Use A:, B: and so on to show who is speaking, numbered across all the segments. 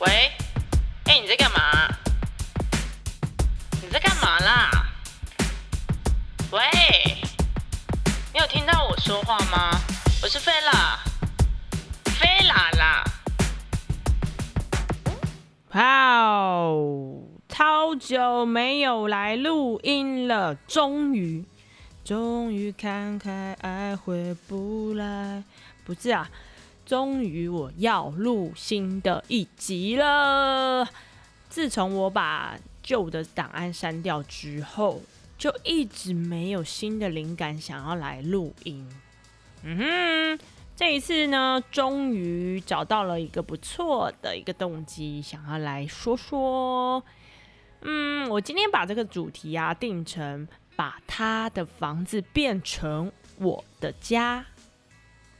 A: 喂，哎、你在干嘛？你在干嘛啦？喂，你有听到我说话吗？我是菲拉，菲拉啦。哇好，超久没有来录音了，终于，终于看开，爱回不来。不是啊，终于我要录新的一集了。自从我把旧的档案删掉之后，就一直没有新的灵感想要来录音。嗯哼，这一次呢，终于找到了一个不错的一个动机，想要来说说。嗯，我今天把这个主题啊定成把他的房子变成我的家。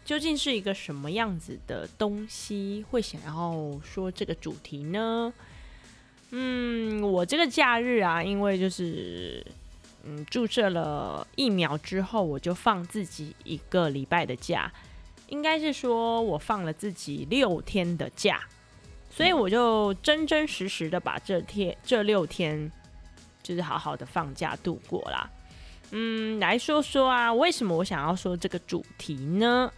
A: 究竟是一个什么样子的东西会想要说这个主题呢？嗯，我这个假日啊，因为就是嗯注射了疫苗之后，我就放自己一个礼拜的假，应该是说我放了自己六天的假，所以我就真真实实的把这天这六天就是好好的放假度过啦。嗯，来说说啊，为什么我想要说这个主题呢？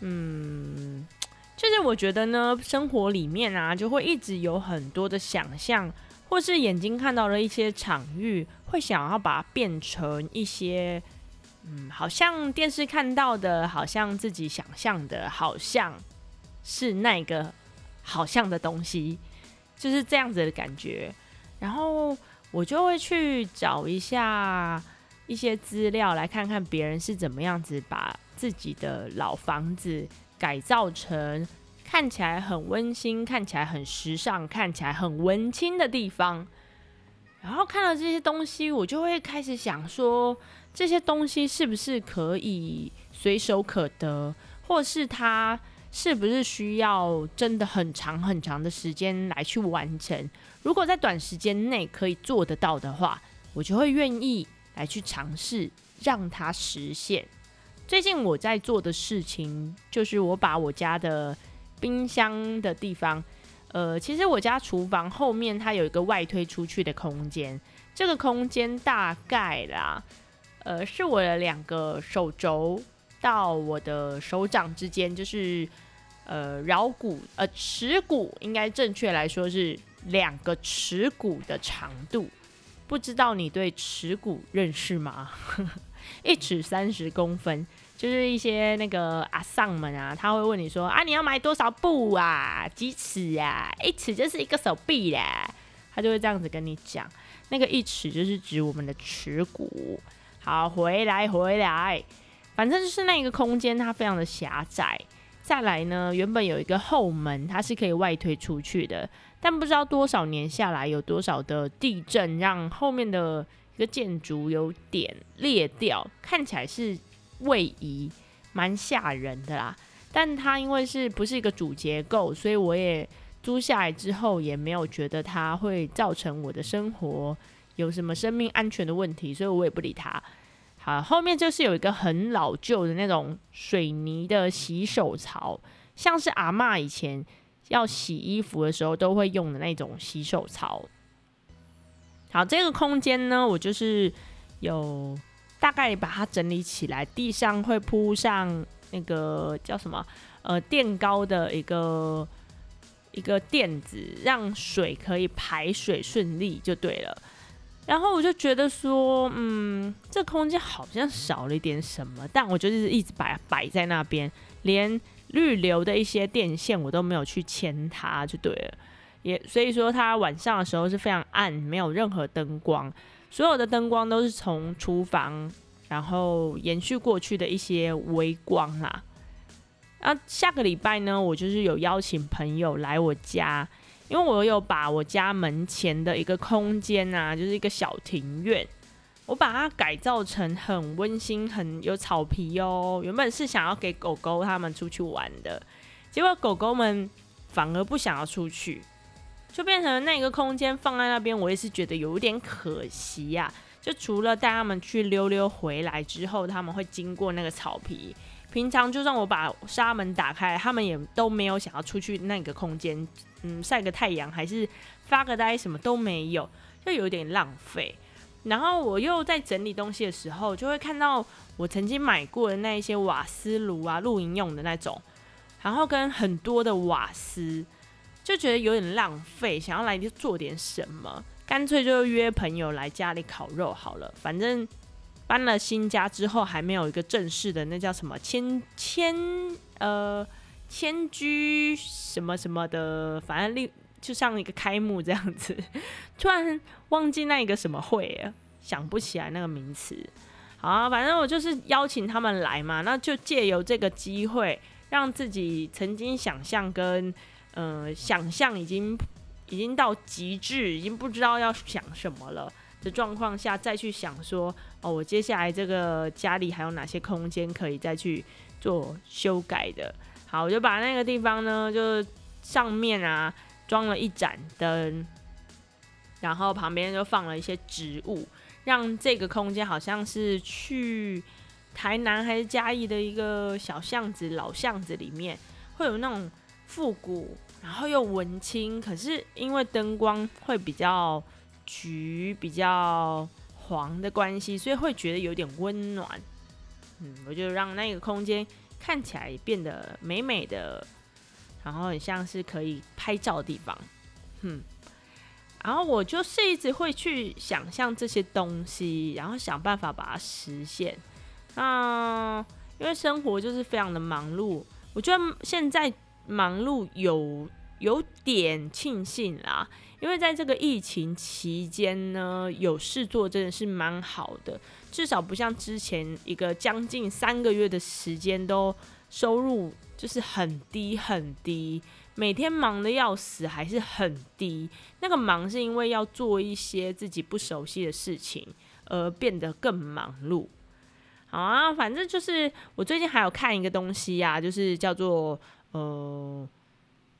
A: 嗯，就是我觉得呢，生活里面啊，就会一直有很多的想象，或是眼睛看到了一些场域，会想要把它变成一些，嗯，好像电视看到的，好像自己想象的，好像是那个好像的东西，就是这样子的感觉。然后我就会去找一下一些资料，来看看别人是怎么样子把自己的老房子改造成看起来很温馨、看起来很时尚、看起来很文青的地方。然后看到这些东西，我就会开始想说，这些东西是不是可以随手可得，或是它是不是需要真的很长很长的时间来去完成？如果在短时间内可以做得到的话，我就会愿意来去尝试让它实现。最近我在做的事情，就是我把我家的冰箱的地方，呃，其实我家厨房后面它有一个外推出去的空间，这个空间大概啦，呃，是我的两个手肘到我的手掌之间，就是呃桡骨呃耻骨，应该正确来说是两个耻骨的长度。不知道你对耻骨认识吗？一尺三十公分，就是一些那个阿丧们啊，他会问你说啊，你要买多少布啊？几尺啊？一尺就是一个手臂啦，他就会这样子跟你讲。那个一尺就是指我们的耻骨。好，回来回来，反正就是那个空间它非常的狭窄。再来呢，原本有一个后门，它是可以外推出去的，但不知道多少年下来，有多少的地震让后面的一个建筑有点裂掉，看起来是位移，蛮吓人的啦。但它因为是不是一个主结构，所以我也租下来之后也没有觉得它会造成我的生活有什么生命安全的问题，所以我也不理它。好，后面就是有一个很老旧的那种水泥的洗手槽，像是阿嬷以前要洗衣服的时候都会用的那种洗手槽。好，这个空间呢，我就是有大概把它整理起来，地上会铺上那个叫什么呃垫高的一个一个垫子，让水可以排水顺利就对了。然后我就觉得说，嗯，这空间好像少了一点什么，但我就是一直摆摆在那边，连预留的一些电线我都没有去牵它，就对了。也所以说，它晚上的时候是非常暗，没有任何灯光，所有的灯光都是从厨房然后延续过去的一些微光啦。然后下个礼拜呢，我就是有邀请朋友来我家。因为我有把我家门前的一个空间啊，就是一个小庭院，我把它改造成很温馨、很有草皮哦。原本是想要给狗狗它们出去玩的，结果狗狗们反而不想要出去，就变成那个空间放在那边，我也是觉得有点可惜呀、就除了带他们去溜溜回来之后，他们会经过那个草皮。平常就算我把纱门打开，他们也都没有想要出去那个空间嗯晒个太阳，还是发个呆，什么都没有，就有点浪费。然后我又在整理东西的时候，就会看到我曾经买过的那一些瓦斯炉啊，露营用的那种，然后跟很多的瓦斯，就觉得有点浪费，想要来就做点什么，干脆就约朋友来家里烤肉好了。反正搬了新家之后，还没有一个正式的那叫什么迁迁呃迁居什么什么的，反正另。就像一个开幕这样子，突然忘记那一个什么会，想不起来那个名词。好，反正我就是邀请他们来嘛，那就借由这个机会，让自己曾经想象跟呃想象已经已经到极致，已经不知道要想什么了的状况下，再去想说，哦，我接下来这个家里还有哪些空间可以再去做修改的。好，我就把那个地方呢，就上面啊。装了一盏灯，然后旁边就放了一些植物，让这个空间好像是去台南还是嘉义的一个小巷子、老巷子里面，会有那种复古，然后又文青，可是因为灯光会比较橘、比较黄的关系，所以会觉得有点温暖。嗯，我就让那个空间看起来变得美美的。然后很像是可以拍照的地方，嗯，然后我就是一直会去想象这些东西，然后想办法把它实现。那因为生活就是非常的忙碌，我觉得现在忙碌有有点庆幸啦，因为在这个疫情期间呢，有事做真的是蛮好的，至少不像之前一个将近三个月的时间都收入。就是很低很低，每天忙的要死，还是很低。那个忙是因为要做一些自己不熟悉的事情，而变得更忙碌。好啊，反正就是我最近还有看一个东西呀，就是叫做呃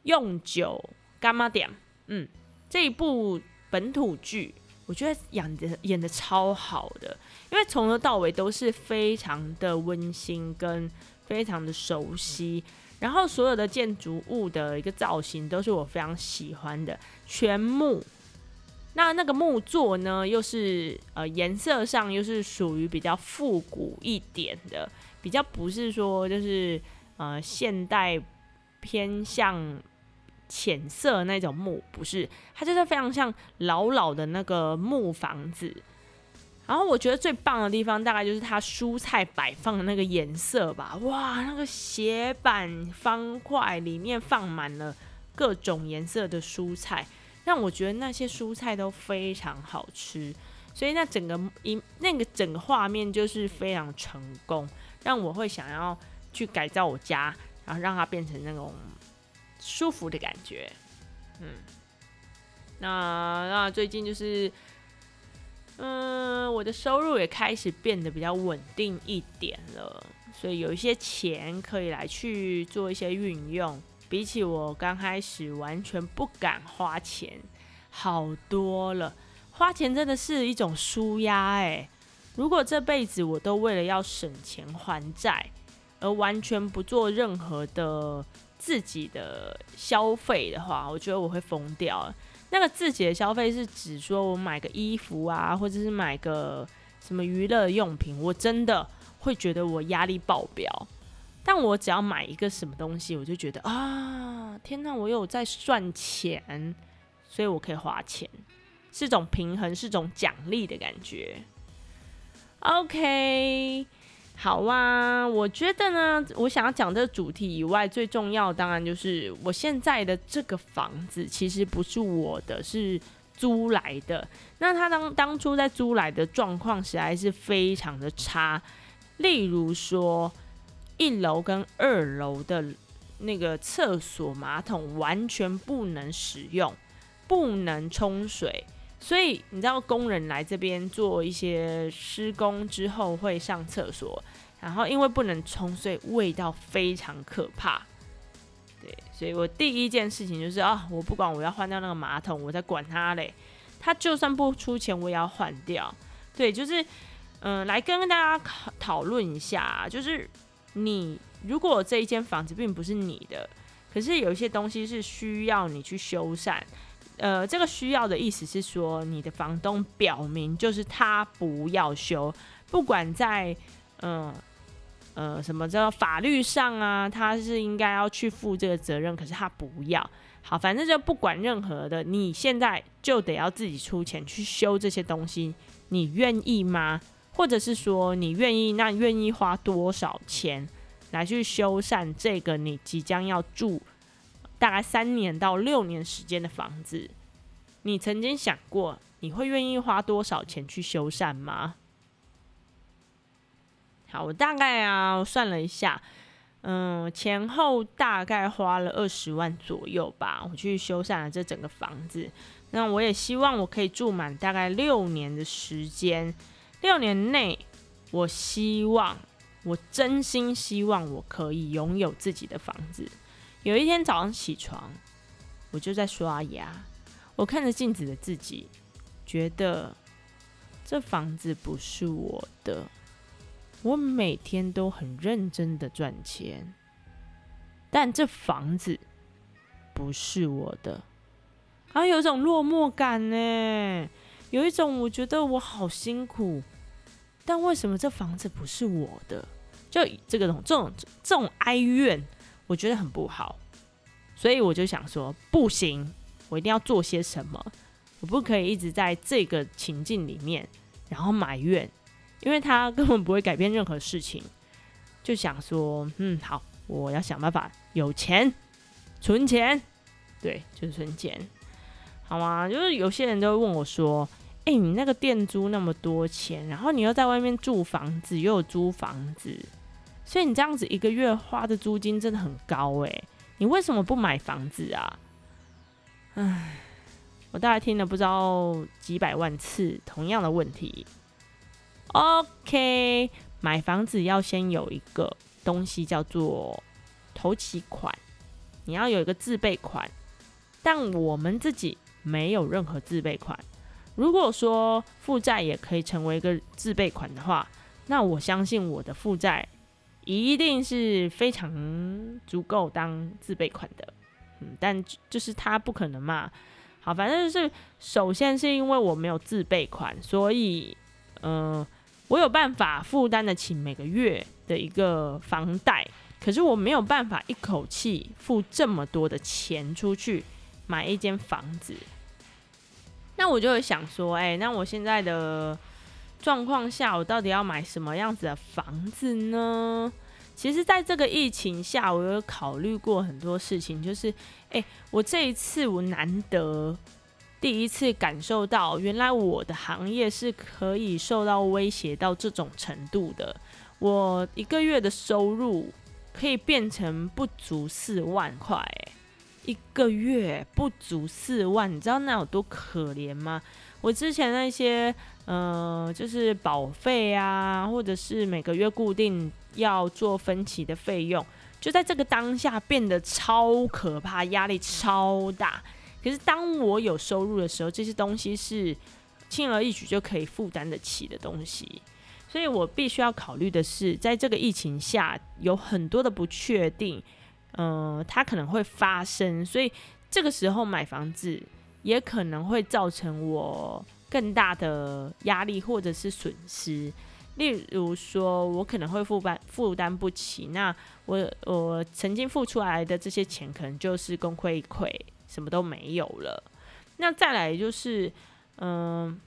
A: 用酒干妈点，嗯，这一部本土剧，我觉得演的演的超好的，因为从头到尾都是非常的温馨跟。非常的熟悉，然后所有的建筑物的一个造型都是我非常喜欢的，全木。那那个木座呢，又是呃颜色上又是属于比较复古一点的，比较不是说就是呃现代偏向浅色那种木，不是，它就是非常像老老的那个木房子。然后我觉得最棒的地方，大概就是它蔬菜摆放的那个颜色吧。哇，那个斜板方块里面放满了各种颜色的蔬菜，让我觉得那些蔬菜都非常好吃。所以那整个一那个整个画面就是非常成功，让我会想要去改造我家，然后让它变成那种舒服的感觉。嗯，那那最近就是。嗯，我的收入也开始变得比较稳定一点了，所以有一些钱可以来去做一些运用。比起我刚开始完全不敢花钱，好多了。花钱真的是一种舒压哎。如果这辈子我都为了要省钱还债，而完全不做任何的自己的消费的话，我觉得我会疯掉。那个自己的消费是指说我买个衣服啊，或者是买个什么娱乐用品，我真的会觉得我压力爆表。但我只要买一个什么东西，我就觉得啊，天哪，我有在赚钱，所以我可以花钱，是种平衡，是种奖励的感觉。OK。好啊，我觉得呢，我想要讲这个主题以外，最重要当然就是我现在的这个房子其实不是我的，是租来的。那他当当初在租来的状况实在是非常的差，例如说一楼跟二楼的那个厕所马桶完全不能使用，不能冲水。所以你知道工人来这边做一些施工之后会上厕所，然后因为不能冲，所以味道非常可怕。对，所以我第一件事情就是啊，我不管我要换掉那个马桶，我在管它嘞。他就算不出钱，我也要换掉。对，就是嗯，来跟大家讨论一下，就是你如果这一间房子并不是你的，可是有一些东西是需要你去修缮。呃，这个需要的意思是说，你的房东表明就是他不要修，不管在嗯呃什么叫法律上啊，他是应该要去负这个责任，可是他不要。好，反正就不管任何的，你现在就得要自己出钱去修这些东西，你愿意吗？或者是说你愿意，那愿意花多少钱来去修缮这个你即将要住？大概三年到六年时间的房子，你曾经想过你会愿意花多少钱去修缮吗？好，我大概啊算了一下，嗯，前后大概花了二十万左右吧，我去修缮了这整个房子。那我也希望我可以住满大概六年的时间，六年内，我希望，我真心希望我可以拥有自己的房子。有一天早上起床，我就在刷牙。我看着镜子的自己，觉得这房子不是我的。我每天都很认真的赚钱，但这房子不是我的。啊，有种落寞感呢，有一种我觉得我好辛苦，但为什么这房子不是我的？就这个种这种这种哀怨。我觉得很不好，所以我就想说，不行，我一定要做些什么。我不可以一直在这个情境里面，然后埋怨，因为他根本不会改变任何事情。就想说，嗯，好，我要想办法有钱存钱，对，就是存钱，好吗？就是有些人都问我说，哎，你那个店租那么多钱，然后你又在外面住房子，又有租房子。所以你这样子一个月花的租金真的很高诶，你为什么不买房子啊？唉，我大概听了不知道几百万次同样的问题。OK，买房子要先有一个东西叫做头期款，你要有一个自备款，但我们自己没有任何自备款。如果说负债也可以成为一个自备款的话，那我相信我的负债。一定是非常足够当自备款的，嗯，但就是他不可能嘛。好，反正就是首先是因为我没有自备款，所以，嗯，我有办法负担得起每个月的一个房贷，可是我没有办法一口气付这么多的钱出去买一间房子。那我就会想说，哎，那我现在的。状况下，我到底要买什么样子的房子呢？其实，在这个疫情下，我有考虑过很多事情。就是，哎，我这一次我难得第一次感受到，原来我的行业是可以受到威胁到这种程度的。我一个月的收入可以变成不足四万块，一个月不足四万，你知道那有多可怜吗？我之前那些。呃，就是保费啊，或者是每个月固定要做分期的费用，就在这个当下变得超可怕，压力超大。可是当我有收入的时候，这些东西是轻而易举就可以负担得起的东西。所以我必须要考虑的是，在这个疫情下，有很多的不确定，呃，它可能会发生，所以这个时候买房子也可能会造成我。更大的压力或者是损失，例如说，我可能会负担负担不起，那我我曾经付出来的这些钱，可能就是功亏一篑，什么都没有了。那再来就是，嗯，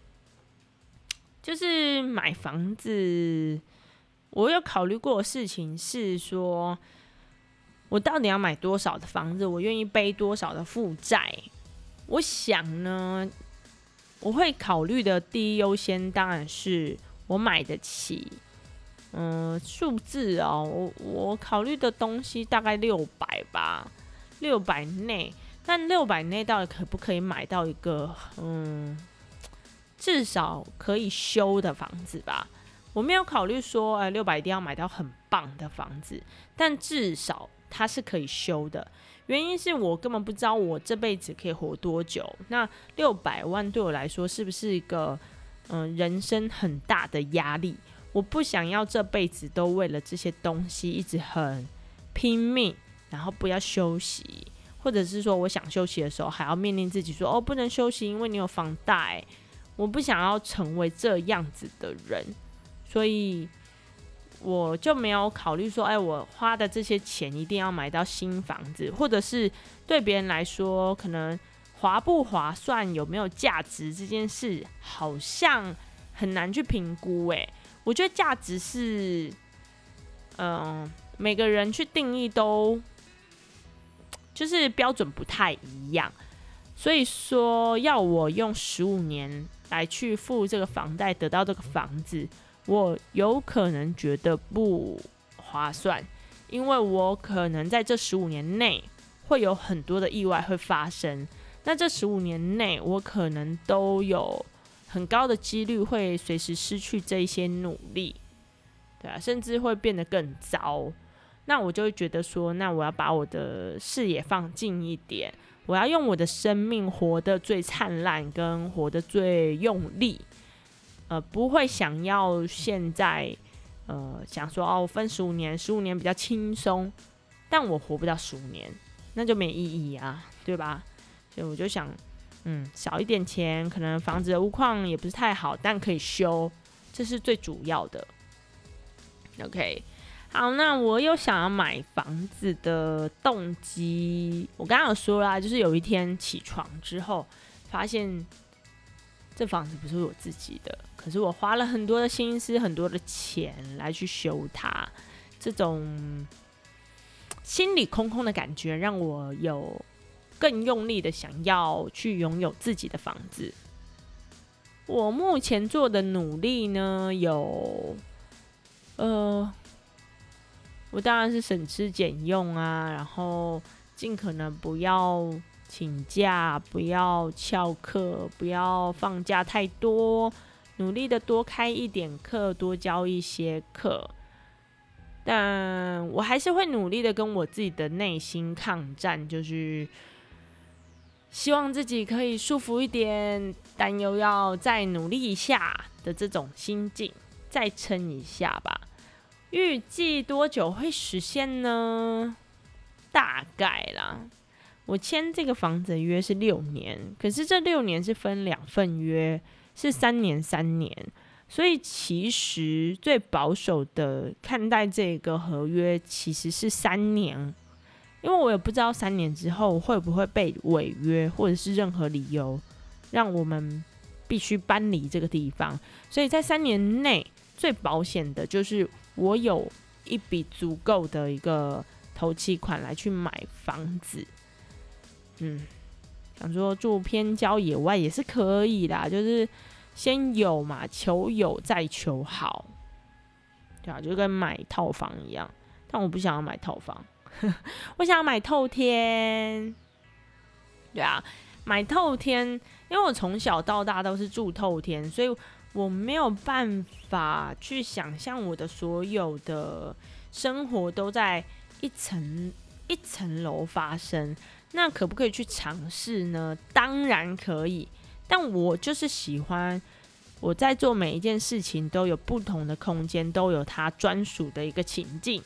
A: 就是买房子，我有考虑过的事情是说，我到底要买多少的房子，我愿意背多少的负债？我想呢。我会考虑的第一优先当然是我买得起，嗯，数字哦，我我考虑的东西大概六百吧，六百内，但六百内到底可不可以买到一个嗯，至少可以修的房子吧？我没有考虑说，哎，六百一定要买到很棒的房子，但至少它是可以修的。原因是我根本不知道我这辈子可以活多久。那六百万对我来说是不是一个嗯人生很大的压力？我不想要这辈子都为了这些东西一直很拼命然后不要休息，或者是说我想休息的时候还要命令自己说哦不能休息，因为你有房贷。我不想要成为这样子的人，所以我就没有考虑说，哎，我花的这些钱一定要买到新房子，或者是对别人来说可能划不划算、有没有价值这件事，好像很难去评估。哎，我觉得价值是，嗯，每个人去定义都就是标准不太一样，所以说要我用十五年。来去付这个房贷，得到这个房子，我有可能觉得不划算，因为我可能在这十五年内会有很多的意外会发生。那这十五年内，我可能都有很高的几率会随时失去这一些努力，对啊，甚至会变得更糟。那我就会觉得说，那我要把我的视野放近一点。我要用我的生命活得最灿烂，跟活得最用力，呃，不会想要现在，呃，想说哦，分十五年，十五年比较轻松，但我活不到十五年，那就没意义啊，对吧？所以我就想，嗯，少一点钱，可能房子的屋况也不是太好，但可以修，这是最主要的。OK。好，那我有想要买房子的动机。我刚刚有说啦，就是有一天起床之后，发现这房子不是我自己的，可是我花了很多的心思、很多的钱来去修它，这种心里空空的感觉，让我有更用力的想要去拥有自己的房子。我目前做的努力呢，有呃。我当然是省吃俭用啊，然后尽可能不要请假，不要翘课，不要放假太多，努力的多开一点课，多教一些课。但我还是会努力的跟我自己的内心抗战，就是希望自己可以舒服一点，但又要再努力一下的这种心境，再撑一下吧。预计多久会实现呢？大概啦，我签这个房子约是六年，可是这六年是分两份约，是三年三年，所以其实最保守的看待这个合约其实是三年，因为我也不知道三年之后会不会被违约，或者是任何理由让我们必须搬离这个地方，所以在三年内最保险的就是。我有一笔足够的一个投期款来去买房子，嗯，想说住偏郊野外也是可以的，就是先有嘛，求有再求好，对啊，就跟买套房一样。但我不想要买套房，我想要买透天，对啊，买透天，因为我从小到大都是住透天，所以。我没有办法去想象我的所有的生活都在一层一层楼发生，那可不可以去尝试呢？当然可以，但我就是喜欢我在做每一件事情都有不同的空间，都有它专属的一个情境，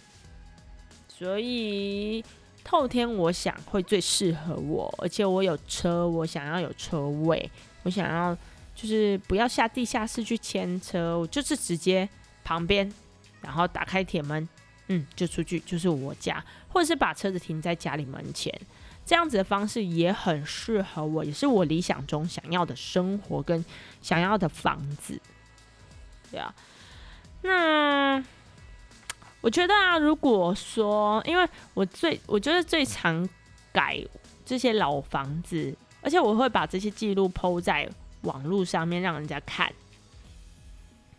A: 所以透天我想会最适合我，而且我有车，我想要有车位，我想要。就是不要下地下室去牵车，我就是直接旁边，然后打开铁门，嗯，就出去，就是我家，或者是把车子停在家里门前，这样子的方式也很适合我，也是我理想中想要的生活跟想要的房子，对啊。那我觉得啊，如果说，因为我最我觉得最常改这些老房子，而且我会把这些记录抛在。网络上面让人家看，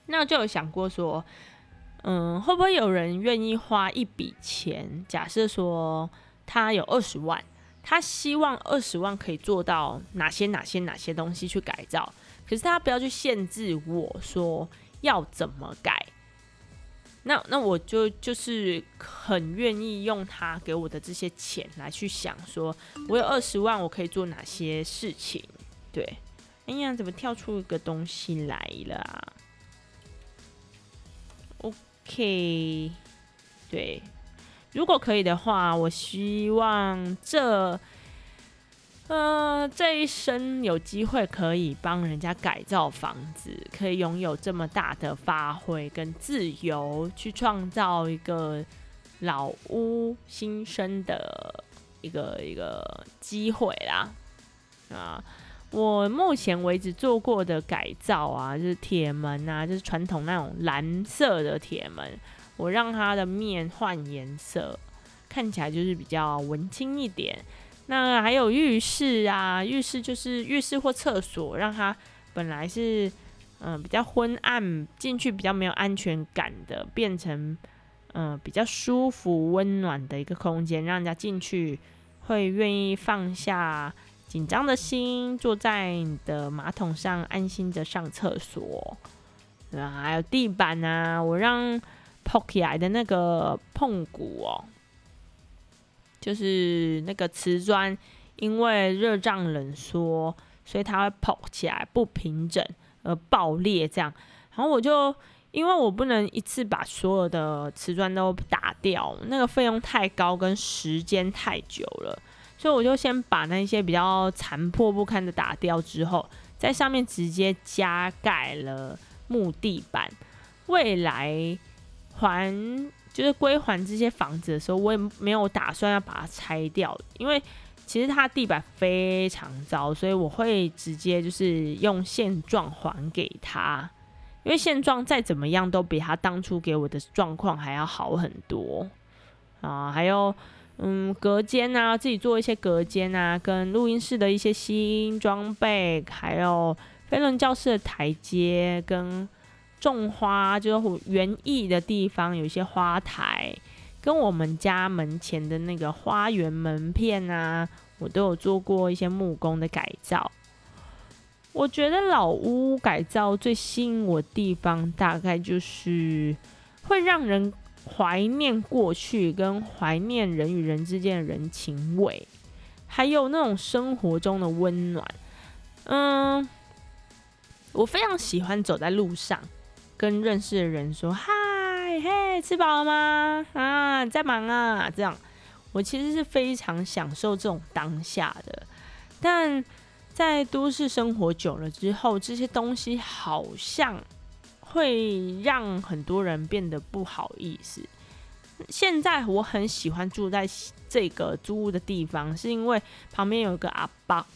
A: 那就有想过说，嗯，会不会有人愿意花一笔钱？假设说他有二十万，他希望二十万可以做到哪些哪些哪些东西去改造，可是他不要去限制我说要怎么改。那那我就就是很愿意用他给我的这些钱来去想，说我有二十万，我可以做哪些事情？对。哎呀，怎么跳出一个东西来了？OK，对，如果可以的话，我希望这，呃，这一生有机会可以帮人家改造房子，可以拥有这么大的发挥跟自由，去创造一个老屋新生的一个一个机会啦。啊，我目前为止做过的改造啊，就是铁门啊，就是传统那种蓝色的铁门。我让它的面换颜色，看起来就是比较文青一点。那还有浴室啊，浴室就是浴室或厕所，让它本来是嗯比较昏暗，进去比较没有安全感的，变成嗯比较舒服温暖的一个空间，让人家进去会愿意放下紧张的心，坐在你的马桶上安心的上厕所。啊，还有地板啊，我让。碰起来的那个碰骨哦，就是那个瓷砖，因为热胀冷缩，所以它会碰起来不平整而爆裂这样。然后我就因为我不能一次把所有的瓷砖都打掉，那个费用太高，跟时间太久了，所以我就先把那些比较残破不堪的打掉之后，在上面直接加盖了木地板，未来。还就是归还这些房子的时候，我也没有打算要把它拆掉，因为其实它地板非常糟，所以我会直接就是用现状还给他，因为现状再怎么样都比他当初给我的状况还要好很多啊。还有嗯，隔间啊，自己做一些隔间啊，跟录音室的一些新装备，还有飞轮教室的台阶跟。种花就是园艺的地方，有一些花台，跟我们家门前的那个花园门片啊，我都有做过一些木工的改造。我觉得老屋改造最吸引我地方，大概就是会让人怀念过去，跟怀念人与人之间的人情味，还有那种生活中的温暖。嗯，我非常喜欢走在路上。跟认识的人说嗨嘿，吃饱了吗？啊，在忙啊？这样，我其实是非常享受这种当下的。但在都市生活久了之后，这些东西好像会让很多人变得不好意思。现在我很喜欢住在这个租屋的地方，是因为旁边有一个阿爸，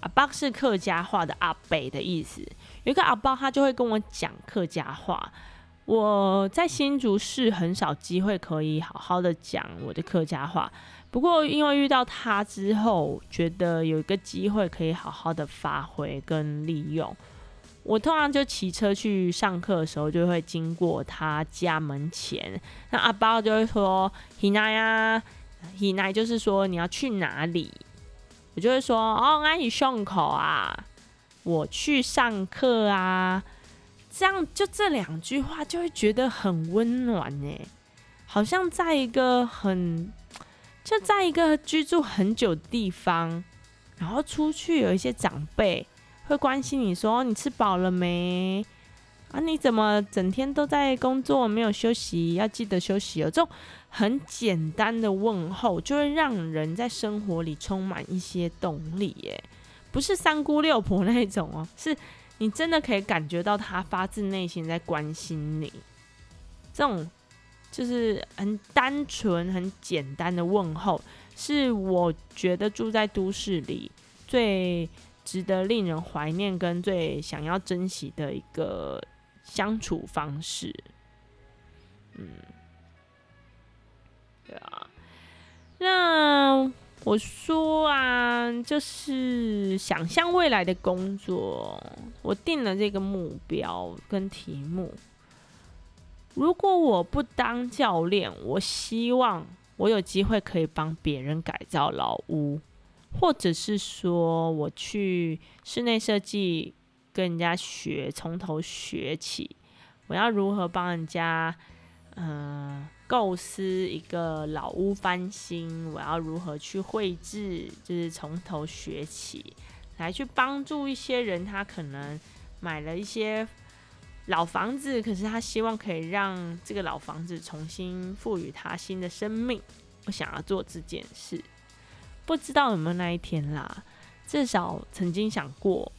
A: 阿爸是客家话的阿北的意思。有一个阿包，他就会跟我讲客家话。我在新竹市很少机会可以好好的讲我的客家话，不过因为遇到他之后，觉得有一个机会可以好好的发挥跟利用。我通常就骑车去上课的时候，就会经过他家门前，那阿包就会说“姨奶呀，姨奶”，就是说你要去哪里，我就会说“哦，阿姨胸口啊”。我去上课啊，这样就这两句话就会觉得很温暖呢，好像在一个很就在一个居住很久的地方，然后出去有一些长辈会关心你说你吃饱了没啊？你怎么整天都在工作没有休息？要记得休息哦。这种很简单的问候就会让人在生活里充满一些动力耶。不是三姑六婆那种哦，是你真的可以感觉到他发自内心在关心你。这种就是很单纯、很简单的问候，是我觉得住在都市里最值得令人怀念跟最想要珍惜的一个相处方式。嗯，对啊，那。我说啊，就是想象未来的工作，我定了这个目标跟题目。如果我不当教练，我希望我有机会可以帮别人改造老屋，或者是说我去室内设计跟人家学，从头学起，我要如何帮人家，嗯。构思一个老屋翻新，我要如何去绘制？就是从头学起，来去帮助一些人。他可能买了一些老房子，可是他希望可以让这个老房子重新赋予他新的生命。我想要做这件事。不知道有没有那一天啦，至少曾经想过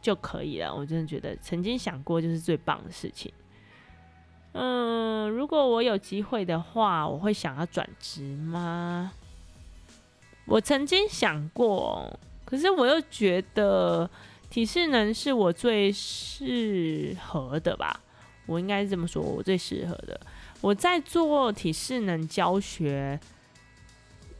A: 就可以了。我真的觉得曾经想过就是最棒的事情。嗯，如果我有机会的话，我会想要转职吗？我曾经想过，可是我又觉得体适能是我最适合的吧。我应该是这么说，我最适合的。我在做体适能教学。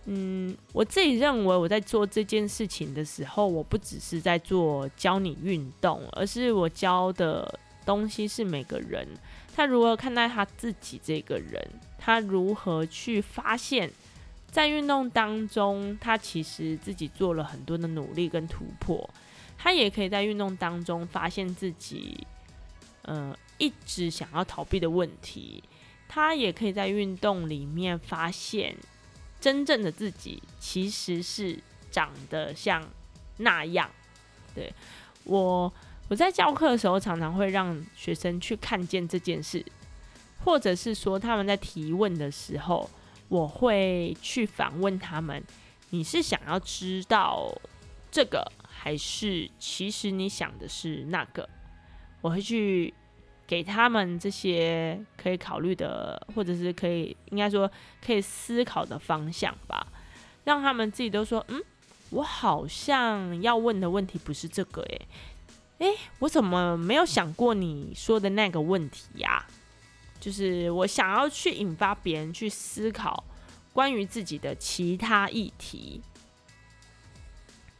A: 嗯，我自己认为我在做这件事情的时候，我不只是在做教你运动，而是我教的东西是每个人他如何看待他自己这个人，他如何去发现，在运动当中，他其实自己做了很多的努力跟突破，他也可以在运动当中发现自己，呃，一直想要逃避的问题，他也可以在运动里面发现。真正的自己其实是长得像那样。对我，我在教课的时候常常会让学生去看见这件事，或者是说他们在提问的时候，我会去反问他们：你是想要知道这个，还是其实你想的是那个？我会去。给他们这些可以考虑的，或者是可以应该说可以思考的方向吧，让他们自己都说，嗯，我好像要问的问题不是这个，诶，诶，我怎么没有想过你说的那个问题呀？就是我想要去引发别人去思考关于自己的其他议题。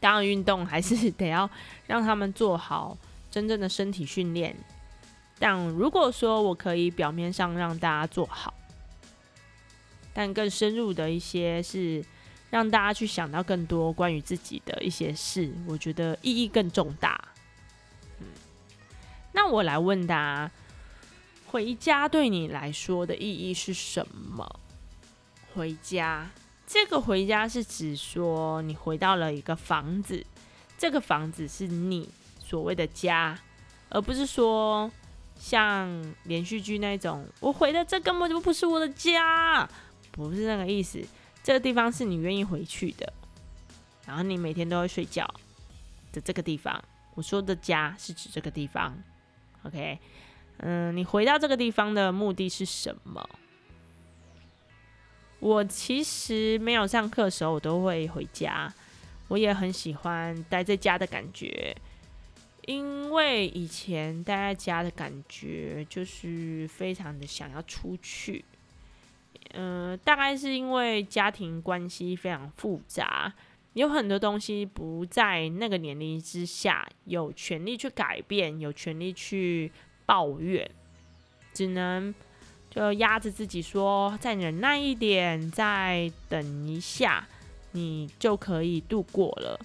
A: 当然，运动还是 得要让他们做好真正的身体训练。但如果说我可以表面上让大家做好，但更深入的一些是让大家去想到更多关于自己的一些事，我觉得意义更重大。那我来问大家，回家对你来说的意义是什么？回家，这个回家是指说你回到了一个房子，这个房子是你所谓的家，而不是说。像连续剧那种，我回的这根本就不是我的家，不是那个意思。这个地方是你愿意回去的，然后你每天都会睡觉的这个地方。我说的家是指这个地方，OK？嗯，你回到这个地方的目的是什么？我其实没有上课的时候，我都会回家，我也很喜欢待在家的感觉。因为以前待在家的感觉就是非常的想要出去，嗯，大概是因为家庭关系非常复杂，有很多东西不在那个年龄之下有权利去改变，有权利去抱怨，只能就压着自己说再忍耐一点，再等一下，你就可以度过了。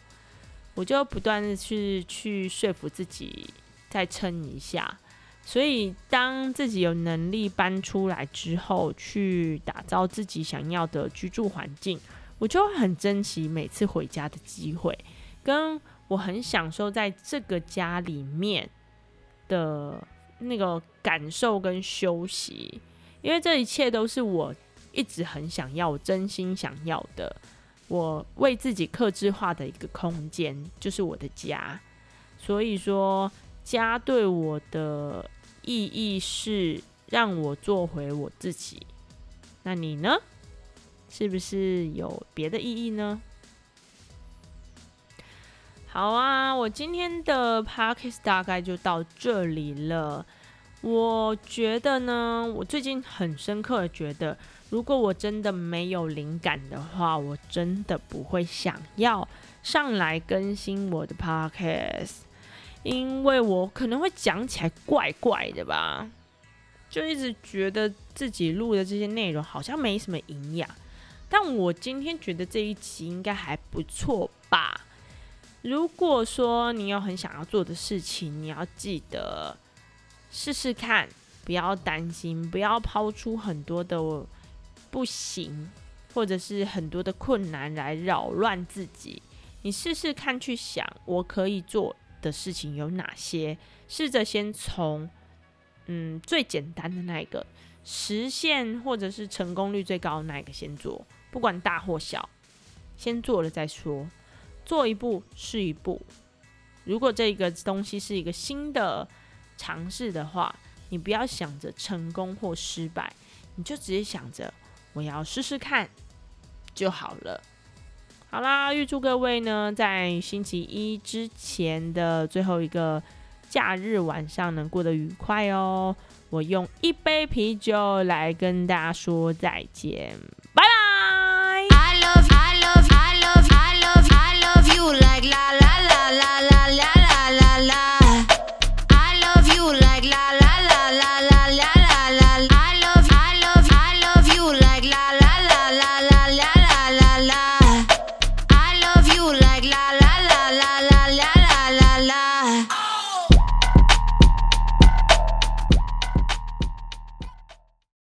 A: 我就不断的去去说服自己，再撑一下。所以当自己有能力搬出来之后，去打造自己想要的居住环境，我就很珍惜每次回家的机会，跟我很享受在这个家里面的那个感受跟休息，因为这一切都是我一直很想要、我真心想要的。我为自己克制化的一个空间，就是我的家。所以说，家对我的意义是让我做回我自己。那你呢？是不是有别的意义呢？好啊，我今天的 podcast 大概就到这里了。我觉得呢，我最近很深刻觉得。如果我真的没有灵感的话，我真的不会想要上来更新我的 podcast，因为我可能会讲起来怪怪的吧，就一直觉得自己录的这些内容好像没什么营养。但我今天觉得这一集应该还不错吧。如果说你有很想要做的事情，你要记得试试看，不要担心，不要抛出很多的。不行，或者是很多的困难来扰乱自己。你试试看，去想我可以做的事情有哪些。试着先从嗯最简单的那一个实现或者是成功率最高哪一个先做，不管大或小，先做了再说，做一步是一步。如果这个东西是一个新的尝试的话，你不要想着成功或失败，你就直接想着我要试试看就好了。好啦，预祝各位呢，在星期一之前的最后一个假日晚上能过得愉快哦。我用一杯啤酒来跟大家说再见拜拜
B: i love i love i love i love i love you like la la